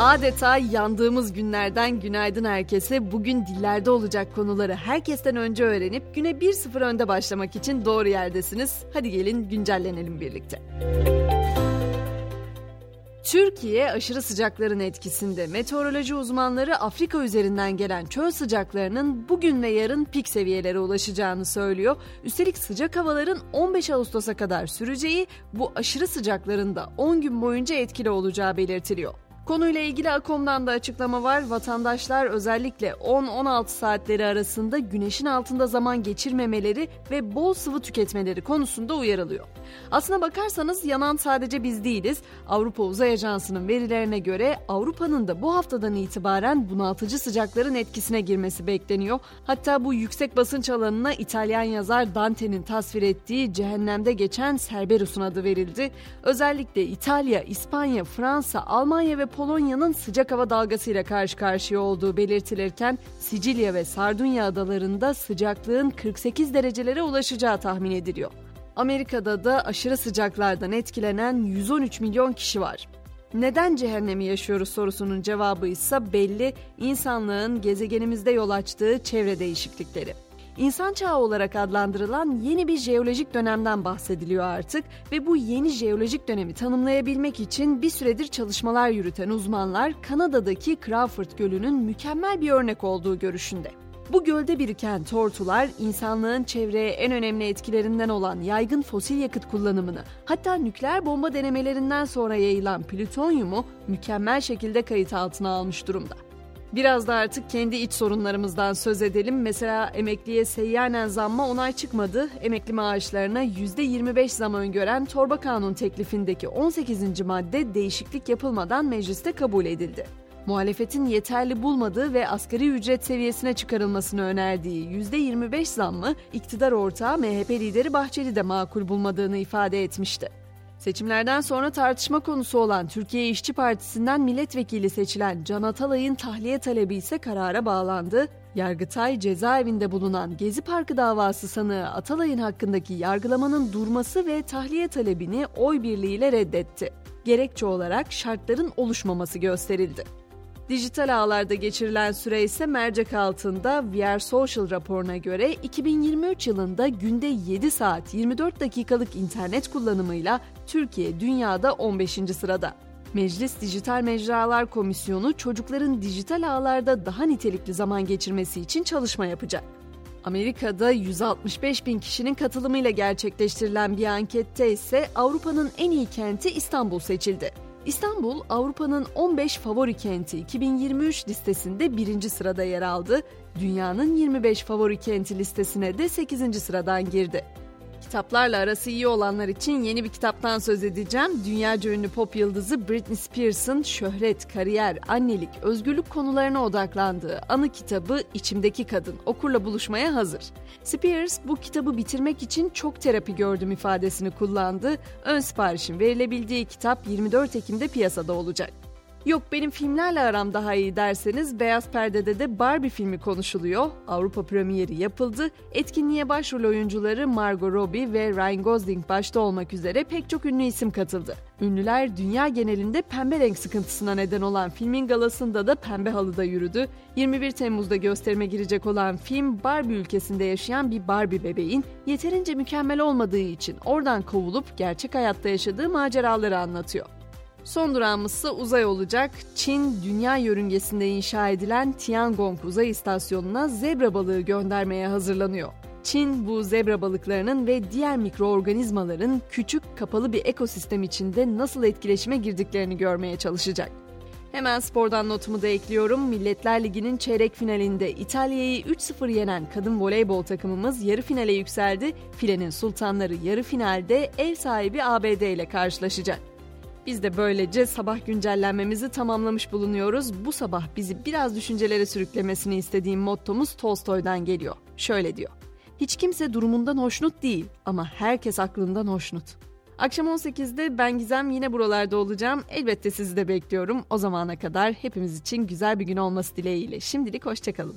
Adeta yandığımız günlerden günaydın herkese. Bugün dillerde olacak konuları herkesten önce öğrenip güne 1-0 önde başlamak için doğru yerdesiniz. Hadi gelin güncellenelim birlikte. Türkiye aşırı sıcakların etkisinde. Meteoroloji uzmanları Afrika üzerinden gelen çöl sıcaklarının bugün ve yarın pik seviyelere ulaşacağını söylüyor. Üstelik sıcak havaların 15 Ağustos'a kadar süreceği, bu aşırı sıcakların da 10 gün boyunca etkili olacağı belirtiliyor. Konuyla ilgili AKOM'dan da açıklama var. Vatandaşlar özellikle 10-16 saatleri arasında güneşin altında zaman geçirmemeleri ve bol sıvı tüketmeleri konusunda uyarılıyor. Aslına bakarsanız yanan sadece biz değiliz. Avrupa Uzay Ajansı'nın verilerine göre Avrupa'nın da bu haftadan itibaren bunaltıcı sıcakların etkisine girmesi bekleniyor. Hatta bu yüksek basınç alanına İtalyan yazar Dante'nin tasvir ettiği cehennemde geçen Cerberus'un adı verildi. Özellikle İtalya, İspanya, Fransa, Almanya ve Polonya'nın sıcak hava dalgasıyla karşı karşıya olduğu belirtilirken Sicilya ve Sardunya adalarında sıcaklığın 48 derecelere ulaşacağı tahmin ediliyor. Amerika'da da aşırı sıcaklardan etkilenen 113 milyon kişi var. Neden cehennemi yaşıyoruz sorusunun cevabı ise belli insanlığın gezegenimizde yol açtığı çevre değişiklikleri. İnsan çağı olarak adlandırılan yeni bir jeolojik dönemden bahsediliyor artık ve bu yeni jeolojik dönemi tanımlayabilmek için bir süredir çalışmalar yürüten uzmanlar Kanada'daki Crawford Gölü'nün mükemmel bir örnek olduğu görüşünde. Bu gölde biriken tortular insanlığın çevreye en önemli etkilerinden olan yaygın fosil yakıt kullanımını, hatta nükleer bomba denemelerinden sonra yayılan plütonyumu mükemmel şekilde kayıt altına almış durumda. Biraz da artık kendi iç sorunlarımızdan söz edelim. Mesela emekliye seyyanen zamma onay çıkmadı. Emekli maaşlarına %25 zam öngören torba kanun teklifindeki 18. madde değişiklik yapılmadan mecliste kabul edildi. Muhalefetin yeterli bulmadığı ve asgari ücret seviyesine çıkarılmasını önerdiği %25 zammı iktidar ortağı MHP lideri Bahçeli de makul bulmadığını ifade etmişti. Seçimlerden sonra tartışma konusu olan Türkiye İşçi Partisi'nden milletvekili seçilen Can Atalay'ın tahliye talebi ise karara bağlandı. Yargıtay cezaevinde bulunan Gezi Parkı davası sanığı Atalay'ın hakkındaki yargılamanın durması ve tahliye talebini oy birliğiyle reddetti. Gerekçe olarak şartların oluşmaması gösterildi. Dijital ağlarda geçirilen süre ise mercek altında VR Social raporuna göre 2023 yılında günde 7 saat 24 dakikalık internet kullanımıyla Türkiye dünyada 15. sırada. Meclis Dijital Mecralar Komisyonu çocukların dijital ağlarda daha nitelikli zaman geçirmesi için çalışma yapacak. Amerika'da 165 bin kişinin katılımıyla gerçekleştirilen bir ankette ise Avrupa'nın en iyi kenti İstanbul seçildi. İstanbul Avrupa'nın 15 favori kenti 2023 listesinde birinci sırada yer aldı. Dünyanın 25 favori kenti listesine de 8. sıradan girdi. Kitaplarla arası iyi olanlar için yeni bir kitaptan söz edeceğim. Dünyaca ünlü pop yıldızı Britney Spears'ın şöhret, kariyer, annelik, özgürlük konularına odaklandığı anı kitabı İçimdeki Kadın okurla buluşmaya hazır. Spears bu kitabı bitirmek için çok terapi gördüm ifadesini kullandı. Ön siparişin verilebildiği kitap 24 Ekim'de piyasada olacak. Yok benim filmlerle aram daha iyi derseniz Beyaz Perde'de de Barbie filmi konuşuluyor. Avrupa premieri yapıldı. Etkinliğe başrol oyuncuları Margot Robbie ve Ryan Gosling başta olmak üzere pek çok ünlü isim katıldı. Ünlüler dünya genelinde pembe renk sıkıntısına neden olan filmin galasında da pembe halıda yürüdü. 21 Temmuz'da gösterime girecek olan film Barbie ülkesinde yaşayan bir Barbie bebeğin yeterince mükemmel olmadığı için oradan kovulup gerçek hayatta yaşadığı maceraları anlatıyor. Son durağımız uzay olacak. Çin, dünya yörüngesinde inşa edilen Tiangong uzay istasyonuna zebra balığı göndermeye hazırlanıyor. Çin bu zebra balıklarının ve diğer mikroorganizmaların küçük kapalı bir ekosistem içinde nasıl etkileşime girdiklerini görmeye çalışacak. Hemen spordan notumu da ekliyorum. Milletler Ligi'nin çeyrek finalinde İtalya'yı 3-0 yenen kadın voleybol takımımız yarı finale yükseldi. Filenin sultanları yarı finalde ev sahibi ABD ile karşılaşacak. Biz de böylece sabah güncellenmemizi tamamlamış bulunuyoruz. Bu sabah bizi biraz düşüncelere sürüklemesini istediğim mottomuz Tolstoy'dan geliyor. Şöyle diyor. Hiç kimse durumundan hoşnut değil ama herkes aklından hoşnut. Akşam 18'de ben Gizem yine buralarda olacağım. Elbette sizi de bekliyorum. O zamana kadar hepimiz için güzel bir gün olması dileğiyle. Şimdilik hoşçakalın.